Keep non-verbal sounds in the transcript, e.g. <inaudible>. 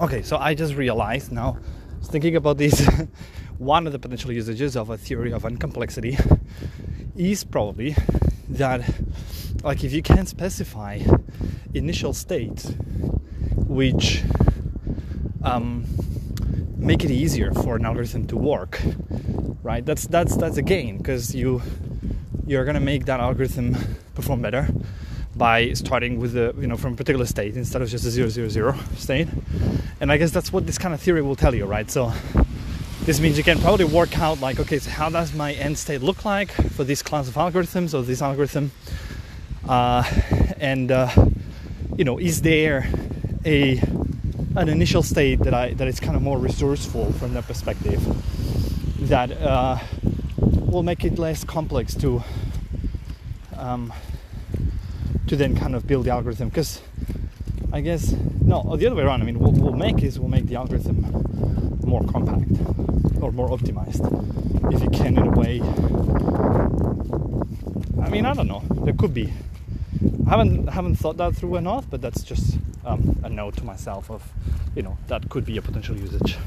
Okay, so I just realized now, thinking about this, <laughs> one of the potential usages of a theory of uncomplexity is probably that, like, if you can specify initial states which um, make it easier for an algorithm to work, right? That's that's that's a gain because you you're gonna make that algorithm perform better by starting with the you know from a particular state instead of just a zero zero zero state. And I guess that's what this kind of theory will tell you, right? So this means you can probably work out like okay, so how does my end state look like for this class of algorithms or this algorithm? Uh, and uh, you know, is there a an initial state that I that is kind of more resourceful from that perspective that uh, will make it less complex to um, to then kind of build the algorithm because I guess no the other way around I mean what we'll make is we'll make the algorithm more compact or more optimized if you can in a way. I mean I don't know. There could be. I haven't haven't thought that through enough but that's just um, a note to myself of you know that could be a potential usage